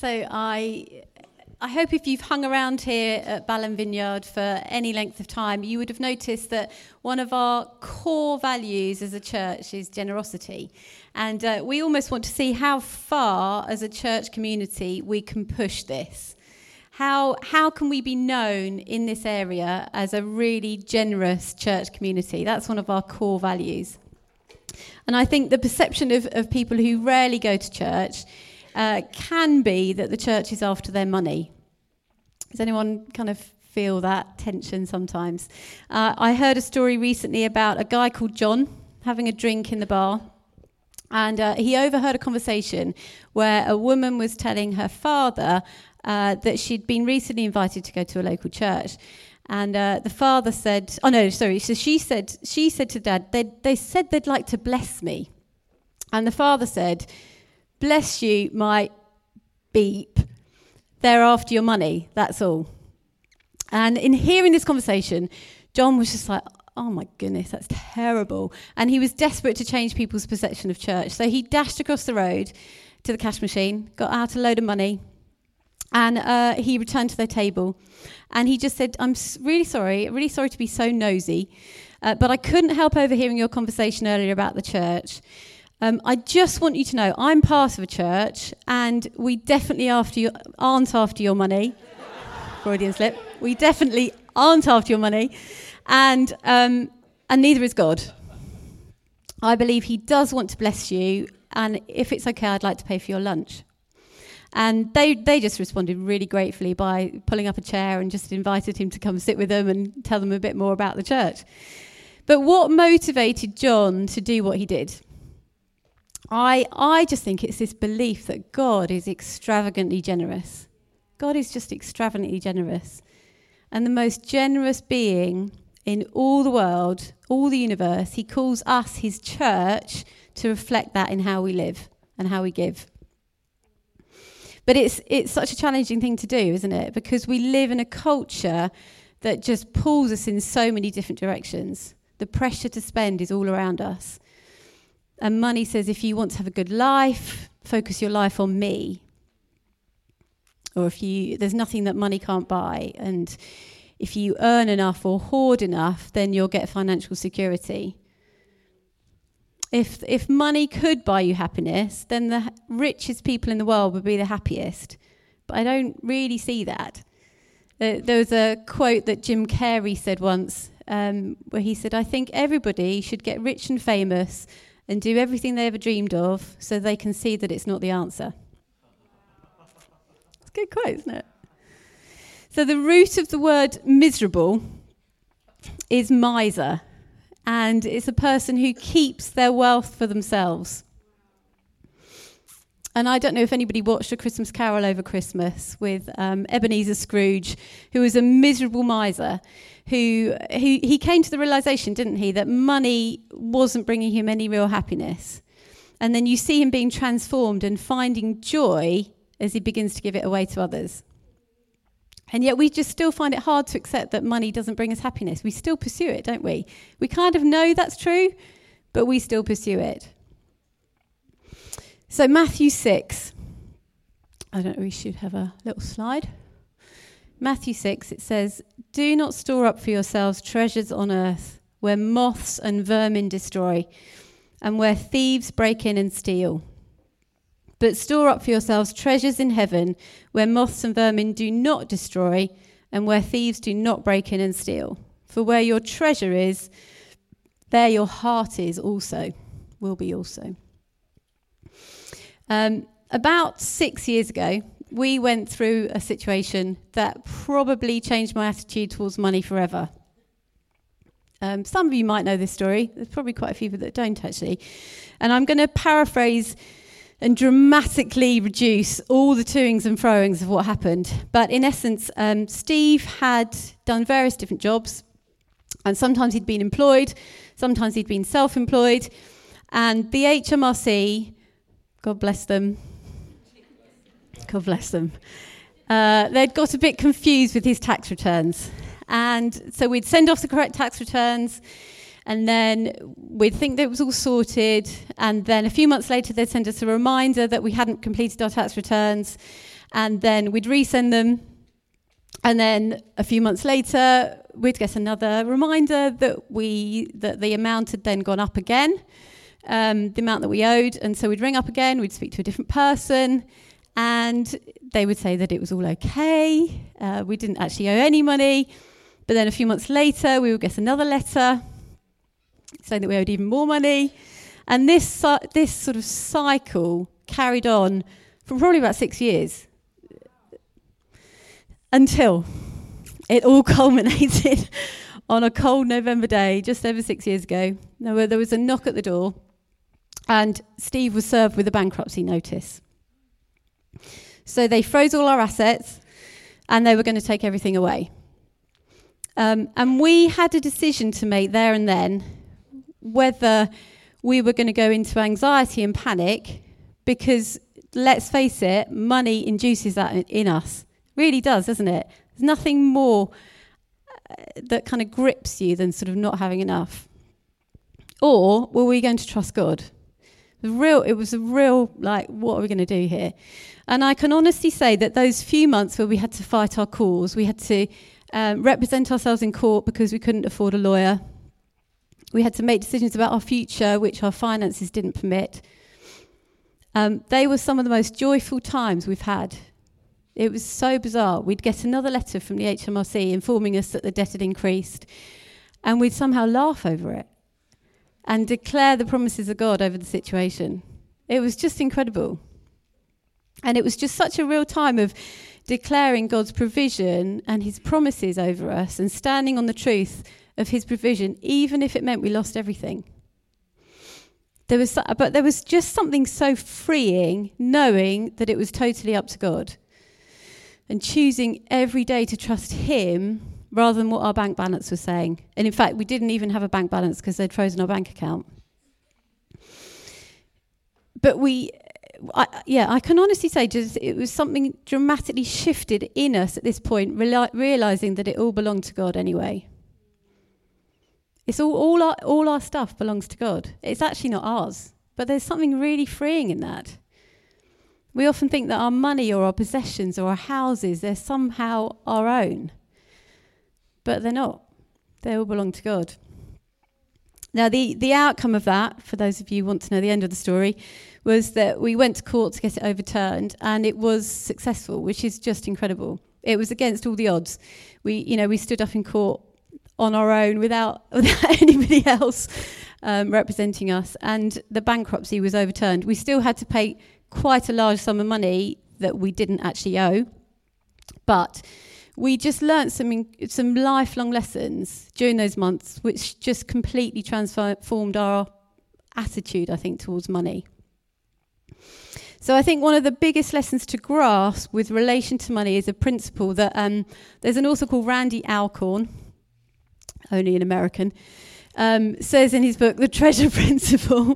So I I hope if you've hung around here at Balham Vineyard for any length of time, you would have noticed that one of our core values as a church is generosity. And uh, we almost want to see how far, as a church community, we can push this. How, how can we be known in this area as a really generous church community? That's one of our core values. And I think the perception of, of people who rarely go to church uh, can be that the church is after their money. Does anyone kind of feel that tension sometimes? Uh, I heard a story recently about a guy called John having a drink in the bar. And uh, he overheard a conversation where a woman was telling her father uh, that she'd been recently invited to go to a local church. And uh, the father said, "Oh no, sorry." So she said, she said to dad, they, "They said they'd like to bless me." And the father said, Bless you, my beep. They're after your money, that's all. And in hearing this conversation, John was just like, oh my goodness, that's terrible. And he was desperate to change people's perception of church. So he dashed across the road to the cash machine, got out a load of money, and uh, he returned to their table. And he just said, I'm really sorry, really sorry to be so nosy, uh, but I couldn't help overhearing your conversation earlier about the church. Um, I just want you to know I'm part of a church, and we definitely after you, aren't after your money. Freudian slip. We definitely aren't after your money, and um, and neither is God. I believe He does want to bless you, and if it's okay, I'd like to pay for your lunch. And they, they just responded really gratefully by pulling up a chair and just invited him to come sit with them and tell them a bit more about the church. But what motivated John to do what he did? I, I just think it's this belief that God is extravagantly generous. God is just extravagantly generous. And the most generous being in all the world, all the universe, he calls us, his church, to reflect that in how we live and how we give. But it's, it's such a challenging thing to do, isn't it? Because we live in a culture that just pulls us in so many different directions. The pressure to spend is all around us. And money says if you want to have a good life, focus your life on me. Or if you there's nothing that money can't buy and if you earn enough or hoard enough, then you'll get financial security. If if money could buy you happiness, then the richest people in the world would be the happiest. But I don't really see that. Uh, there was a quote that Jim Carrey said once, um, where he said, "I think everybody should get rich and famous and do everything they ever dreamed of so they can see that it's not the answer. It's a good quote, isn't it? So the root of the word miserable is miser, and it's a person who keeps their wealth for themselves. And I don't know if anybody watched A Christmas Carol over Christmas with um, Ebenezer Scrooge, who was a miserable miser, who, who he came to the realization, didn't he, that money wasn't bringing him any real happiness. And then you see him being transformed and finding joy as he begins to give it away to others. And yet we just still find it hard to accept that money doesn't bring us happiness. We still pursue it, don't we? We kind of know that's true, but we still pursue it. So, Matthew 6. I don't know, we should have a little slide. Matthew 6, it says, Do not store up for yourselves treasures on earth where moths and vermin destroy and where thieves break in and steal. But store up for yourselves treasures in heaven where moths and vermin do not destroy and where thieves do not break in and steal. For where your treasure is, there your heart is also, will be also. Um, about six years ago, we went through a situation that probably changed my attitude towards money forever. Um, some of you might know this story. There's probably quite a few that don't, actually. And I'm going to paraphrase and dramatically reduce all the toings and froings of what happened. But in essence, um, Steve had done various different jobs, and sometimes he'd been employed, sometimes he'd been self employed. And the HMRC God bless them. God bless them. Uh, they'd got a bit confused with his tax returns. And so we'd send off the correct tax returns, and then we'd think that it was all sorted. And then a few months later, they'd send us a reminder that we hadn't completed our tax returns. and then we'd resend them. And then a few months later, we'd get another reminder that we that the amount had then gone up again, um, the amount that we owed. And so we'd ring up again, we'd speak to a different person, and they would say that it was all okay. Uh, we didn't actually owe any money. But then a few months later, we would get another letter saying that we owed even more money. And this, uh, this sort of cycle carried on for probably about six years until it all culminated on a cold November day just over six years ago. There was a knock at the door, and Steve was served with a bankruptcy notice. So they froze all our assets and they were going to take everything away. Um, and we had a decision to make there and then whether we were going to go into anxiety and panic because, let's face it, money induces that in us. Really does, doesn't it? There's nothing more uh, that kind of grips you than sort of not having enough. Or were we going to trust God? Real, it was a real, like, what are we going to do here? And I can honestly say that those few months where we had to fight our cause, we had to um, represent ourselves in court because we couldn't afford a lawyer. We had to make decisions about our future, which our finances didn't permit. Um, they were some of the most joyful times we've had. It was so bizarre. We'd get another letter from the HMRC informing us that the debt had increased, and we'd somehow laugh over it and declare the promises of God over the situation. It was just incredible. And it was just such a real time of declaring God's provision and his promises over us and standing on the truth of his provision, even if it meant we lost everything. There was, but there was just something so freeing knowing that it was totally up to God and choosing every day to trust Him rather than what our bank balance was saying. And in fact, we didn't even have a bank balance because they'd frozen our bank account. But we, I, yeah, I can honestly say just it was something dramatically shifted in us at this point, reali- realizing that it all belonged to God anyway. It's all, all, our, all our stuff belongs to God. It's actually not ours, but there's something really freeing in that. We often think that our money or our possessions or our houses, they're somehow our own, but they're not. They all belong to God. Now, the, the outcome of that, for those of you who want to know the end of the story, was that we went to court to get it overturned, and it was successful, which is just incredible. It was against all the odds. We, you know, we stood up in court on our own without, without anybody else um, representing us, and the bankruptcy was overturned. We still had to pay quite a large sum of money that we didn't actually owe, but we just learnt some some lifelong lessons during those months, which just completely transformed our attitude, I think, towards money. So I think one of the biggest lessons to grasp with relation to money is a principle that um, there's an author called Randy Alcorn, only an American, um, says in his book The Treasure Principle,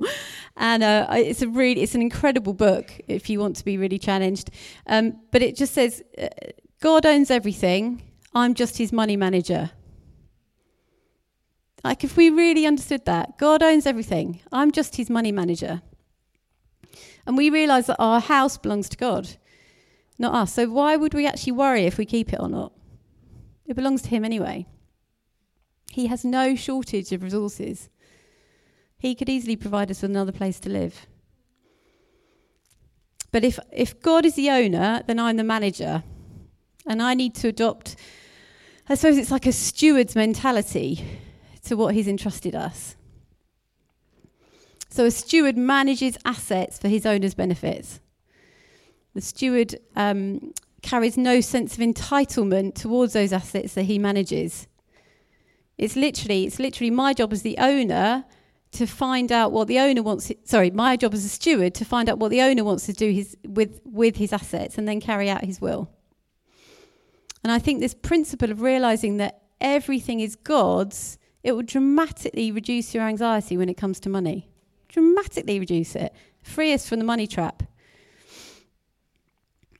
and uh, it's a really it's an incredible book if you want to be really challenged. Um, but it just says uh, God owns everything. I'm just His money manager. Like if we really understood that, God owns everything. I'm just His money manager. And we realise that our house belongs to God, not us. So why would we actually worry if we keep it or not? It belongs to Him anyway. He has no shortage of resources. He could easily provide us with another place to live. But if, if God is the owner, then I'm the manager. And I need to adopt, I suppose it's like a steward's mentality to what He's entrusted us. So a steward manages assets for his owner's benefits. The steward um, carries no sense of entitlement towards those assets that he manages. It's literally, it's literally my job as the owner to find out what the owner wants. Sorry, my job as a steward to find out what the owner wants to do his, with with his assets and then carry out his will. And I think this principle of realizing that everything is God's, it will dramatically reduce your anxiety when it comes to money. Dramatically reduce it. Free us from the money trap.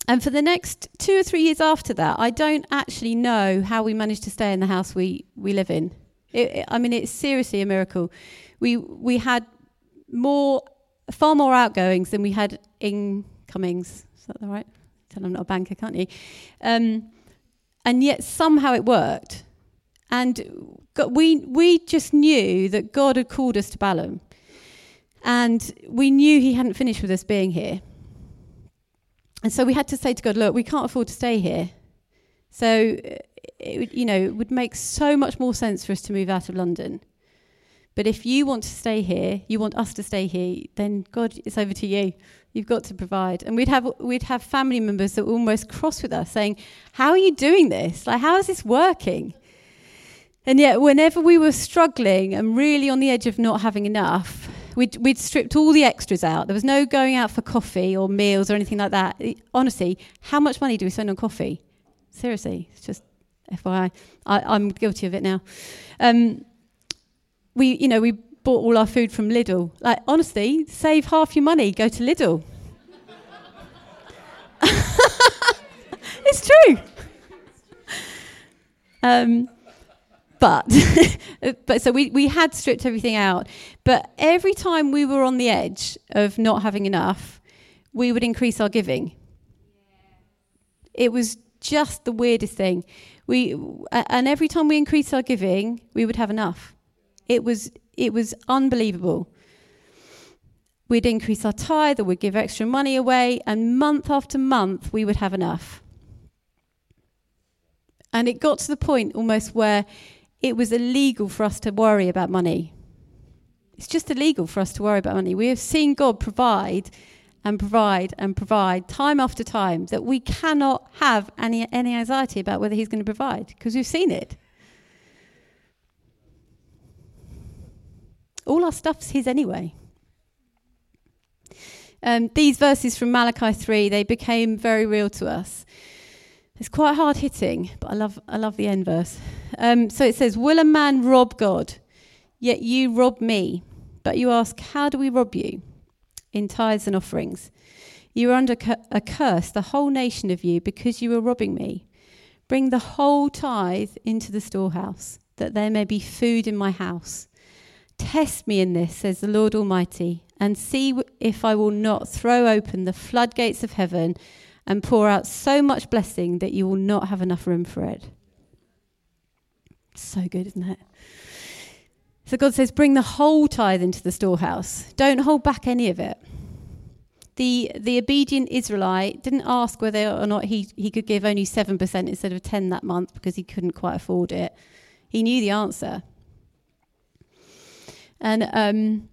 And for the next two or three years after that, I don't actually know how we managed to stay in the house we, we live in. It, it, I mean, it's seriously a miracle. We, we had more, far more outgoings than we had incomings. Is that the right Tell them I'm not a banker, can't you? Um, and yet somehow it worked. And we, we just knew that God had called us to Balham. And we knew He hadn't finished with us being here. And so we had to say to God, look, we can't afford to stay here. So, uh, it, you know, it would make so much more sense for us to move out of London. But if you want to stay here, you want us to stay here, then God, it's over to you. You've got to provide. And we'd have we'd have family members that were almost cross with us, saying, "How are you doing this? Like, how is this working?" And yet, whenever we were struggling and really on the edge of not having enough, we'd, we'd stripped all the extras out. There was no going out for coffee or meals or anything like that. Honestly, how much money do we spend on coffee? Seriously, it's just FYI. I, am guilty of it now. Um, we, you know, we bought all our food from Lidl. Like, honestly, save half your money, go to Lidl. it's true. Um, but but so we, we had stripped everything out. But every time we were on the edge of not having enough, we would increase our giving. It was just the weirdest thing. We and every time we increased our giving, we would have enough. It was, it was unbelievable. We'd increase our tithe or we'd give extra money away, and month after month, we would have enough. And it got to the point almost where it was illegal for us to worry about money. It's just illegal for us to worry about money. We have seen God provide and provide and provide time after time that we cannot have any, any anxiety about whether He's going to provide because we've seen it. All our stuff's His anyway. Um, these verses from Malachi 3, they became very real to us. It's quite hard hitting, but I love, I love the end verse. Um, so it says, Will a man rob God? Yet you rob me. But you ask, How do we rob you? In tithes and offerings. You are under a curse, the whole nation of you, because you are robbing me. Bring the whole tithe into the storehouse, that there may be food in my house. Test me in this, says the Lord Almighty, and see if I will not throw open the floodgates of heaven and pour out so much blessing that you will not have enough room for it. So good, isn't it? So God says, bring the whole tithe into the storehouse. Don't hold back any of it. The, the obedient Israelite didn't ask whether or not he, he could give only 7% instead of 10 that month because he couldn't quite afford it. He knew the answer. And um,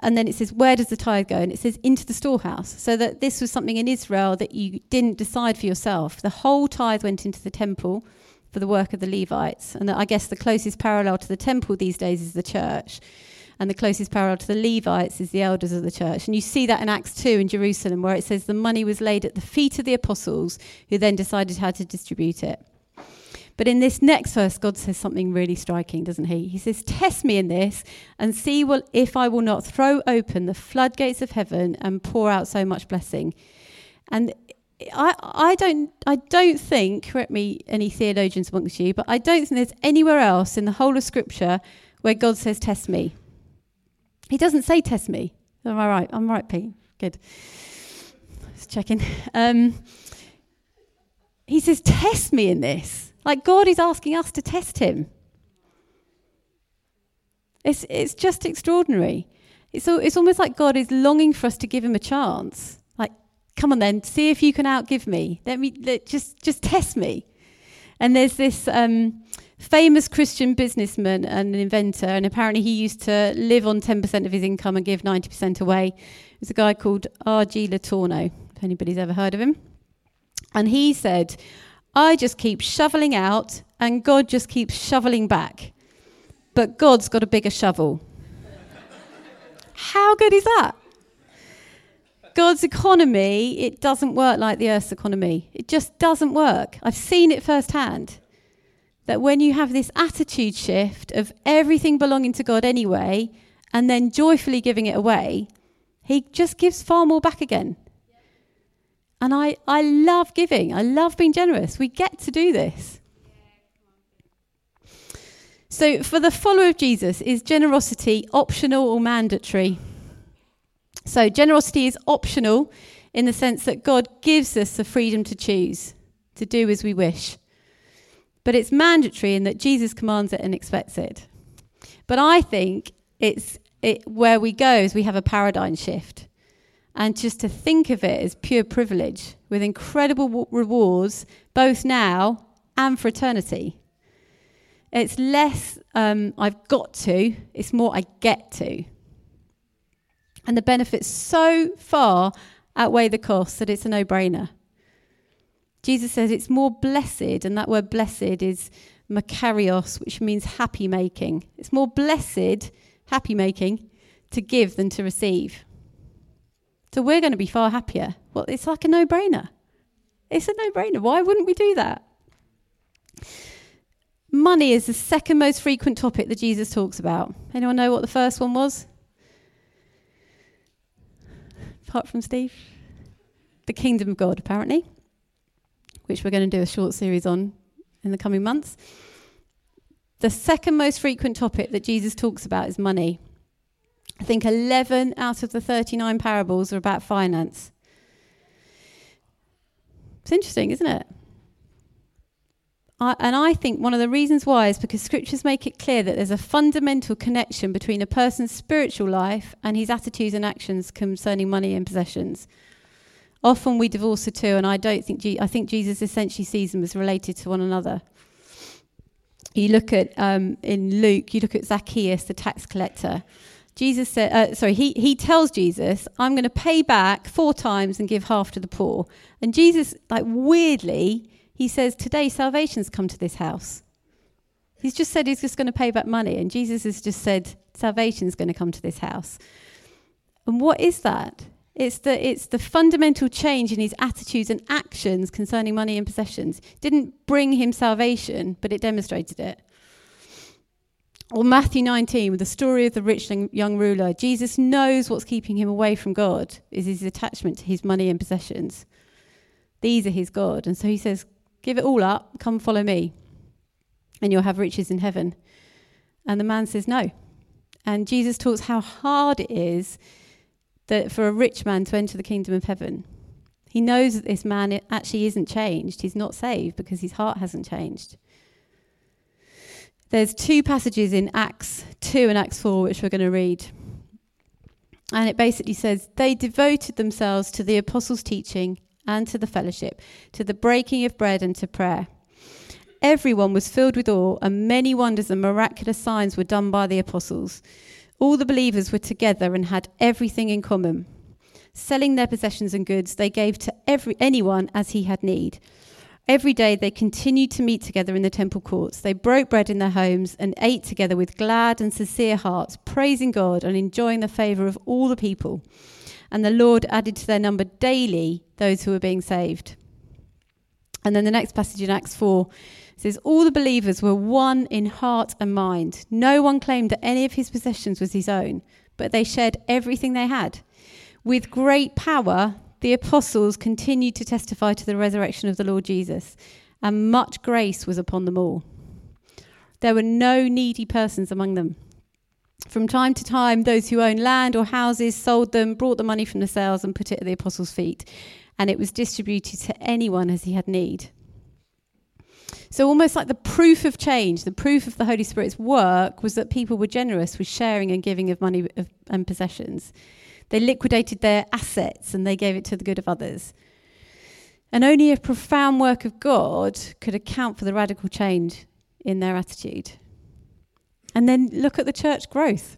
and then it says, where does the tithe go? And it says, into the storehouse. So that this was something in Israel that you didn't decide for yourself. The whole tithe went into the temple for the work of the Levites. And I guess the closest parallel to the temple these days is the church. And the closest parallel to the Levites is the elders of the church. And you see that in Acts 2 in Jerusalem, where it says the money was laid at the feet of the apostles, who then decided how to distribute it. But in this next verse, God says something really striking, doesn't he? He says, Test me in this and see well, if I will not throw open the floodgates of heaven and pour out so much blessing. And I, I, don't, I don't think, correct me, any theologians amongst you, but I don't think there's anywhere else in the whole of Scripture where God says, Test me. He doesn't say, Test me. Am I right? I'm right, Pete. Good. Just checking. Um, he says, Test me in this. Like God is asking us to test him. It's, it's just extraordinary. It's, it's almost like God is longing for us to give him a chance. Like, come on then, see if you can outgive me. Let me, let, just, just test me. And there's this um, famous Christian businessman and an inventor, and apparently he used to live on 10% of his income and give 90% away. It was a guy called R.G. Letourneau, if anybody's ever heard of him. And he said, I just keep shoveling out, and God just keeps shoveling back. But God's got a bigger shovel. How good is that? God's economy, it doesn't work like the earth's economy. It just doesn't work. I've seen it firsthand. That when you have this attitude shift of everything belonging to God anyway, and then joyfully giving it away, He just gives far more back again. And I, I love giving, I love being generous. We get to do this. So, for the follower of Jesus, is generosity optional or mandatory? So, generosity is optional in the sense that God gives us the freedom to choose, to do as we wish. But it's mandatory in that Jesus commands it and expects it. But I think it's it, where we go is we have a paradigm shift. And just to think of it as pure privilege with incredible rewards, both now and for eternity. It's less um, I've got to, it's more I get to. And the benefits so far outweigh the costs that it's a no brainer. Jesus says it's more blessed, and that word blessed is makarios, which means happy making. It's more blessed, happy making, to give than to receive. So we're going to be far happier. Well, it's like a no brainer. It's a no brainer. Why wouldn't we do that? Money is the second most frequent topic that Jesus talks about. Anyone know what the first one was? Apart from Steve? The kingdom of God, apparently, which we're going to do a short series on in the coming months. The second most frequent topic that Jesus talks about is money. I think 11 out of the 39 parables are about finance. It's interesting, isn't it? I, and I think one of the reasons why is because scriptures make it clear that there's a fundamental connection between a person's spiritual life and his attitudes and actions concerning money and possessions. Often we divorce the two, and I don't think I think Jesus essentially sees them as related to one another. You look at um, in Luke, you look at Zacchaeus, the tax collector. Jesus said, uh, sorry, he, he tells Jesus, I'm going to pay back four times and give half to the poor. And Jesus, like weirdly, he says, Today salvation's come to this house. He's just said he's just going to pay back money, and Jesus has just said salvation's going to come to this house. And what is that? It's the, it's the fundamental change in his attitudes and actions concerning money and possessions. didn't bring him salvation, but it demonstrated it. Or Matthew 19, with the story of the rich young ruler, Jesus knows what's keeping him away from God is his attachment to his money and possessions. These are his God. And so he says, Give it all up, come follow me, and you'll have riches in heaven. And the man says no. And Jesus talks how hard it is that for a rich man to enter the kingdom of heaven. He knows that this man actually isn't changed. He's not saved because his heart hasn't changed. There's two passages in Acts 2 and Acts 4 which we're going to read. And it basically says, They devoted themselves to the apostles' teaching and to the fellowship, to the breaking of bread and to prayer. Everyone was filled with awe, and many wonders and miraculous signs were done by the apostles. All the believers were together and had everything in common. Selling their possessions and goods, they gave to every, anyone as he had need. Every day they continued to meet together in the temple courts. They broke bread in their homes and ate together with glad and sincere hearts, praising God and enjoying the favour of all the people and the Lord added to their number daily those who were being saved. And then the next passage in Acts 4 says, All the believers were one in heart and mind. No one claimed that any of his possessions was his own, but they shared everything they had. With great power, the apostles continued to testify to the resurrection of the Lord Jesus, and much grace was upon them all. There were no needy persons among them. From time to time, those who owned land or houses sold them, brought the money from the sales, and put it at the apostles' feet. And it was distributed to anyone as he had need. So, almost like the proof of change, the proof of the Holy Spirit's work was that people were generous with sharing and giving of money and possessions. They liquidated their assets and they gave it to the good of others. And only a profound work of God could account for the radical change in their attitude. And then look at the church growth.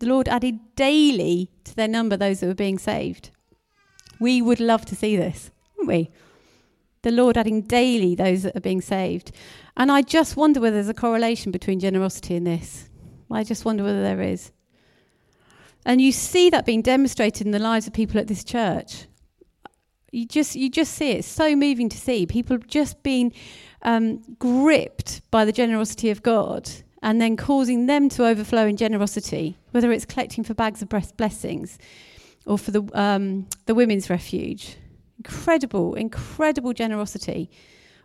The Lord added daily to their number those that were being saved. We would love to see this, wouldn't we? The Lord adding daily those that are being saved. And I just wonder whether there's a correlation between generosity and this. I just wonder whether there is. And you see that being demonstrated in the lives of people at this church. You just you just see it. It's so moving to see people just being um, gripped by the generosity of God and then causing them to overflow in generosity, whether it's collecting for bags of blessings or for the, um, the women's refuge. Incredible, incredible generosity.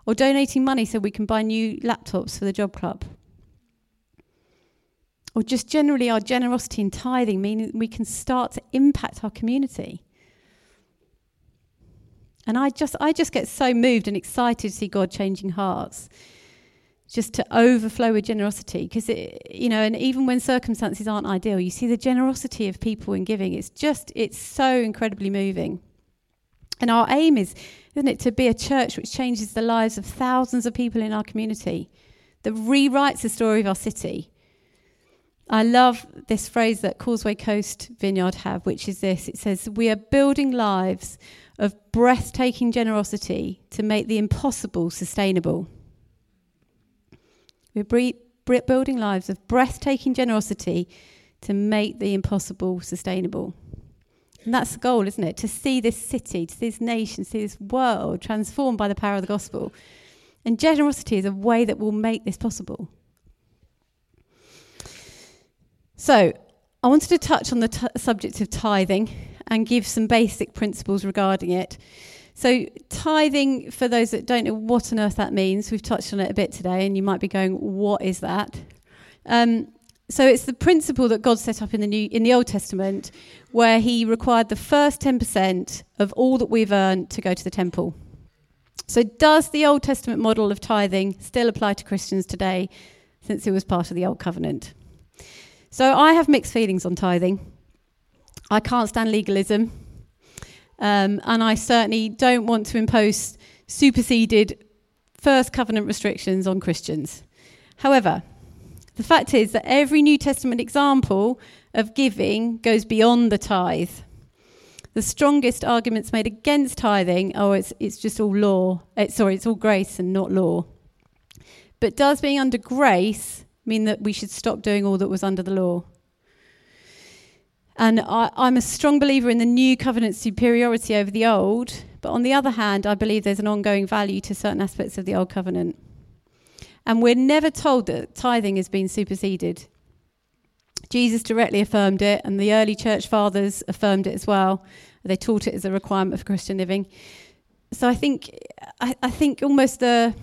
Or donating money so we can buy new laptops for the job club. Or just generally our generosity in tithing, meaning we can start to impact our community. And I just, I just get so moved and excited to see God changing hearts, just to overflow with generosity. Because, you know, and even when circumstances aren't ideal, you see the generosity of people in giving. It's just, it's so incredibly moving. And our aim is, isn't it, to be a church which changes the lives of thousands of people in our community, that rewrites the story of our city. I love this phrase that Causeway Coast Vineyard have, which is this it says, We are building lives of breathtaking generosity to make the impossible sustainable. We're bre- building lives of breathtaking generosity to make the impossible sustainable. And that's the goal, isn't it? To see this city, to see this nation, to see this world transformed by the power of the gospel. And generosity is a way that will make this possible. So, I wanted to touch on the t- subject of tithing and give some basic principles regarding it. So, tithing, for those that don't know what on earth that means, we've touched on it a bit today, and you might be going, What is that? Um, so it's the principle that God set up in the New in the Old Testament, where He required the first ten percent of all that we've earned to go to the temple. So does the Old Testament model of tithing still apply to Christians today, since it was part of the Old Covenant? So I have mixed feelings on tithing. I can't stand legalism, um, and I certainly don't want to impose superseded first covenant restrictions on Christians. However, the fact is that every New Testament example of giving goes beyond the tithe. The strongest arguments made against tithing, oh, it's, it's just all law. Eh, sorry, it's all grace and not law. But does being under grace mean that we should stop doing all that was under the law? And I, I'm a strong believer in the new covenant superiority over the old, but on the other hand, I believe there's an ongoing value to certain aspects of the old covenant. And we're never told that tithing has been superseded. Jesus directly affirmed it, and the early church fathers affirmed it as well. They taught it as a requirement for Christian living. So I think, I, I think almost the,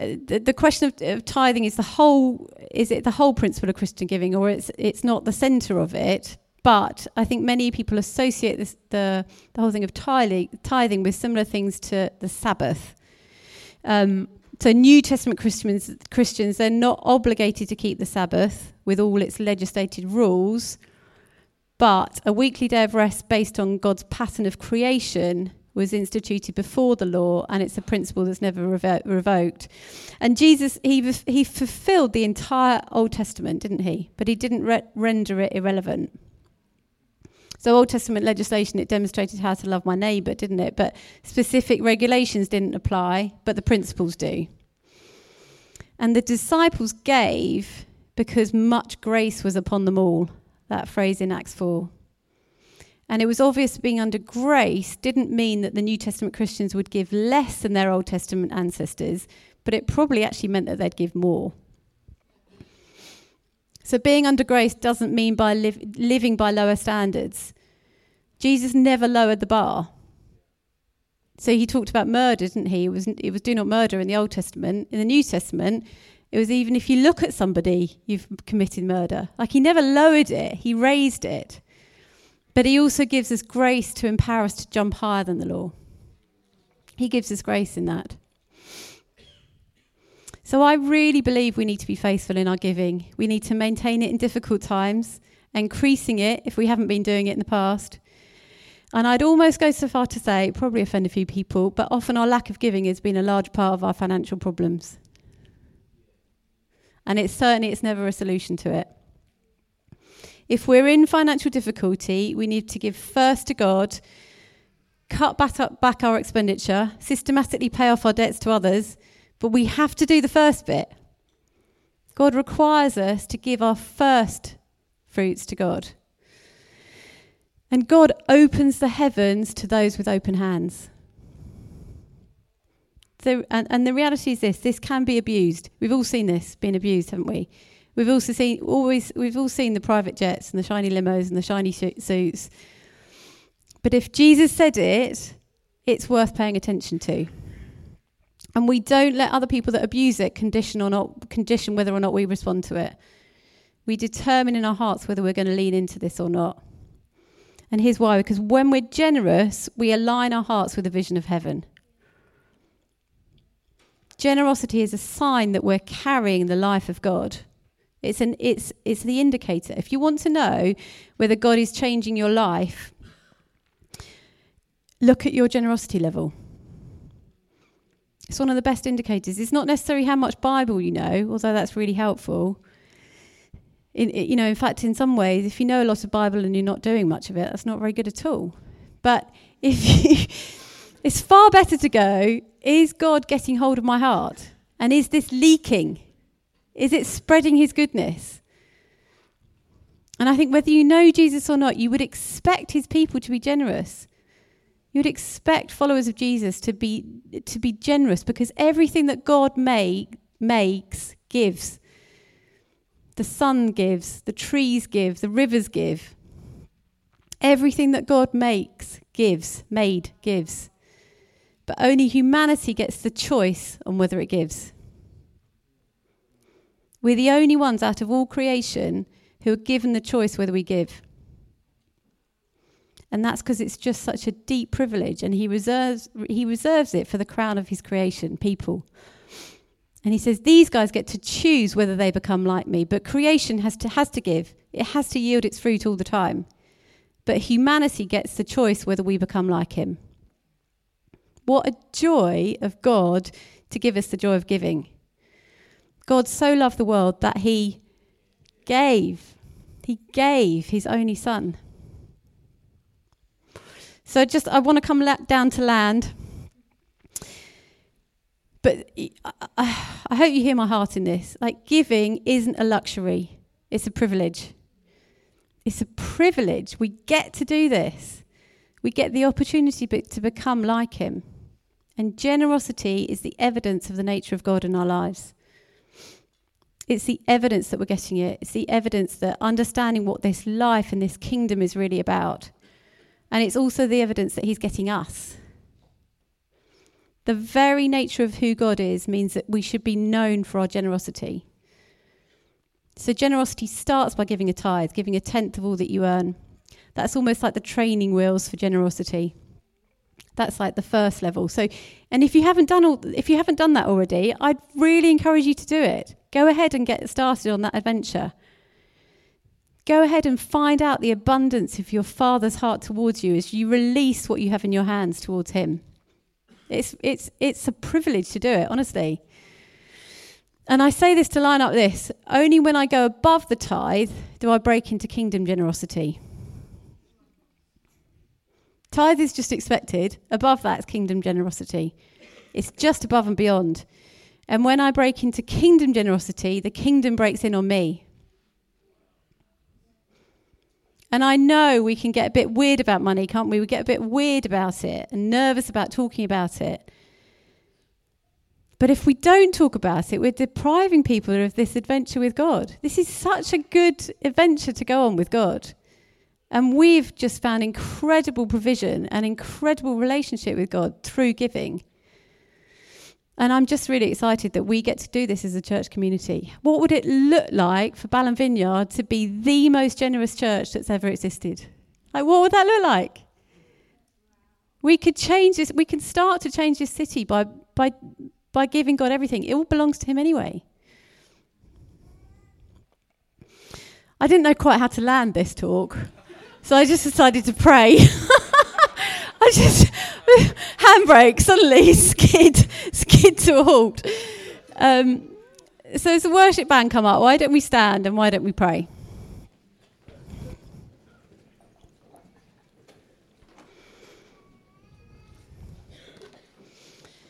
the, the question of, of, tithing is the whole is it the whole principle of Christian giving, or it's it's not the centre of it. But I think many people associate this, the the whole thing of tithing, tithing with similar things to the Sabbath. Um, so, New Testament Christians, Christians, they're not obligated to keep the Sabbath with all its legislated rules, but a weekly day of rest based on God's pattern of creation was instituted before the law, and it's a principle that's never revo- revoked. And Jesus, he, he fulfilled the entire Old Testament, didn't he? But he didn't re- render it irrelevant. So, Old Testament legislation, it demonstrated how to love my neighbour, didn't it? But specific regulations didn't apply, but the principles do. And the disciples gave because much grace was upon them all. That phrase in Acts 4. And it was obvious being under grace didn't mean that the New Testament Christians would give less than their Old Testament ancestors, but it probably actually meant that they'd give more. So being under grace doesn't mean by li- living by lower standards. Jesus never lowered the bar. So he talked about murder, didn't he? It was it was do not murder in the Old Testament. In the New Testament, it was even if you look at somebody, you've committed murder. Like he never lowered it, he raised it. But he also gives us grace to empower us to jump higher than the law. He gives us grace in that. So I really believe we need to be faithful in our giving. We need to maintain it in difficult times, increasing it if we haven't been doing it in the past. And I'd almost go so far to say, probably offend a few people, but often our lack of giving has been a large part of our financial problems. And it's certainly it's never a solution to it. If we're in financial difficulty, we need to give first to God, cut back, up, back our expenditure, systematically pay off our debts to others, but we have to do the first bit. God requires us to give our first fruits to God. And God opens the heavens to those with open hands. So, and, and the reality is this this can be abused. We've all seen this being abused, haven't we? We've also seen always we've all seen the private jets and the shiny limos and the shiny suits. But if Jesus said it, it's worth paying attention to. And we don't let other people that abuse it condition or not condition whether or not we respond to it. We determine in our hearts whether we're going to lean into this or not. And here's why because when we're generous, we align our hearts with the vision of heaven. Generosity is a sign that we're carrying the life of God. It's, an, it's, it's the indicator. If you want to know whether God is changing your life, look at your generosity level. It's one of the best indicators. It's not necessarily how much Bible you know, although that's really helpful. In, you know, in fact, in some ways, if you know a lot of Bible and you're not doing much of it, that's not very good at all. But if you, it's far better to go, is God getting hold of my heart? And is this leaking? Is it spreading his goodness? And I think whether you know Jesus or not, you would expect his people to be generous. You would expect followers of Jesus to be to be generous because everything that God make, makes gives. The sun gives, the trees give, the rivers give. Everything that God makes gives, made gives. But only humanity gets the choice on whether it gives. We're the only ones out of all creation who are given the choice whether we give. And that's because it's just such a deep privilege, and he reserves, he reserves it for the crown of his creation, people. And he says, These guys get to choose whether they become like me, but creation has to, has to give. It has to yield its fruit all the time. But humanity gets the choice whether we become like him. What a joy of God to give us the joy of giving. God so loved the world that he gave, he gave his only son. So just, I want to come down to land. But I, hope you hear my heart in this. Like, giving isn't a luxury, it's a privilege. It's a privilege. We get to do this. We get the opportunity to become like Him. And generosity is the evidence of the nature of God in our lives. It's the evidence that we're getting it. It's the evidence that understanding what this life and this kingdom is really about. And it's also the evidence that He's getting us. The very nature of who God is means that we should be known for our generosity. So, generosity starts by giving a tithe, giving a tenth of all that you earn. That's almost like the training wheels for generosity. That's like the first level. So, and if you haven't done all, if you haven't done that already, I'd really encourage you to do it. Go ahead and get started on that adventure. Go ahead and find out the abundance of your Father's heart towards you as you release what you have in your hands towards Him. It's, it's, it's a privilege to do it, honestly. And I say this to line up this only when I go above the tithe do I break into kingdom generosity. Tithe is just expected, above that is kingdom generosity. It's just above and beyond. And when I break into kingdom generosity, the kingdom breaks in on me. And I know we can get a bit weird about money, can't we? We get a bit weird about it and nervous about talking about it. But if we don't talk about it, we're depriving people of this adventure with God. This is such a good adventure to go on with God. And we've just found incredible provision and incredible relationship with God through giving. And I'm just really excited that we get to do this as a church community. What would it look like for Balham Vineyard to be the most generous church that's ever existed? Like, what would that look like? We could change this, we can start to change this city by, by, by giving God everything. It all belongs to Him anyway. I didn't know quite how to land this talk, so I just decided to pray. I just handbrake suddenly skid skid to a halt. Um, so as the worship band come up, why don't we stand and why don't we pray?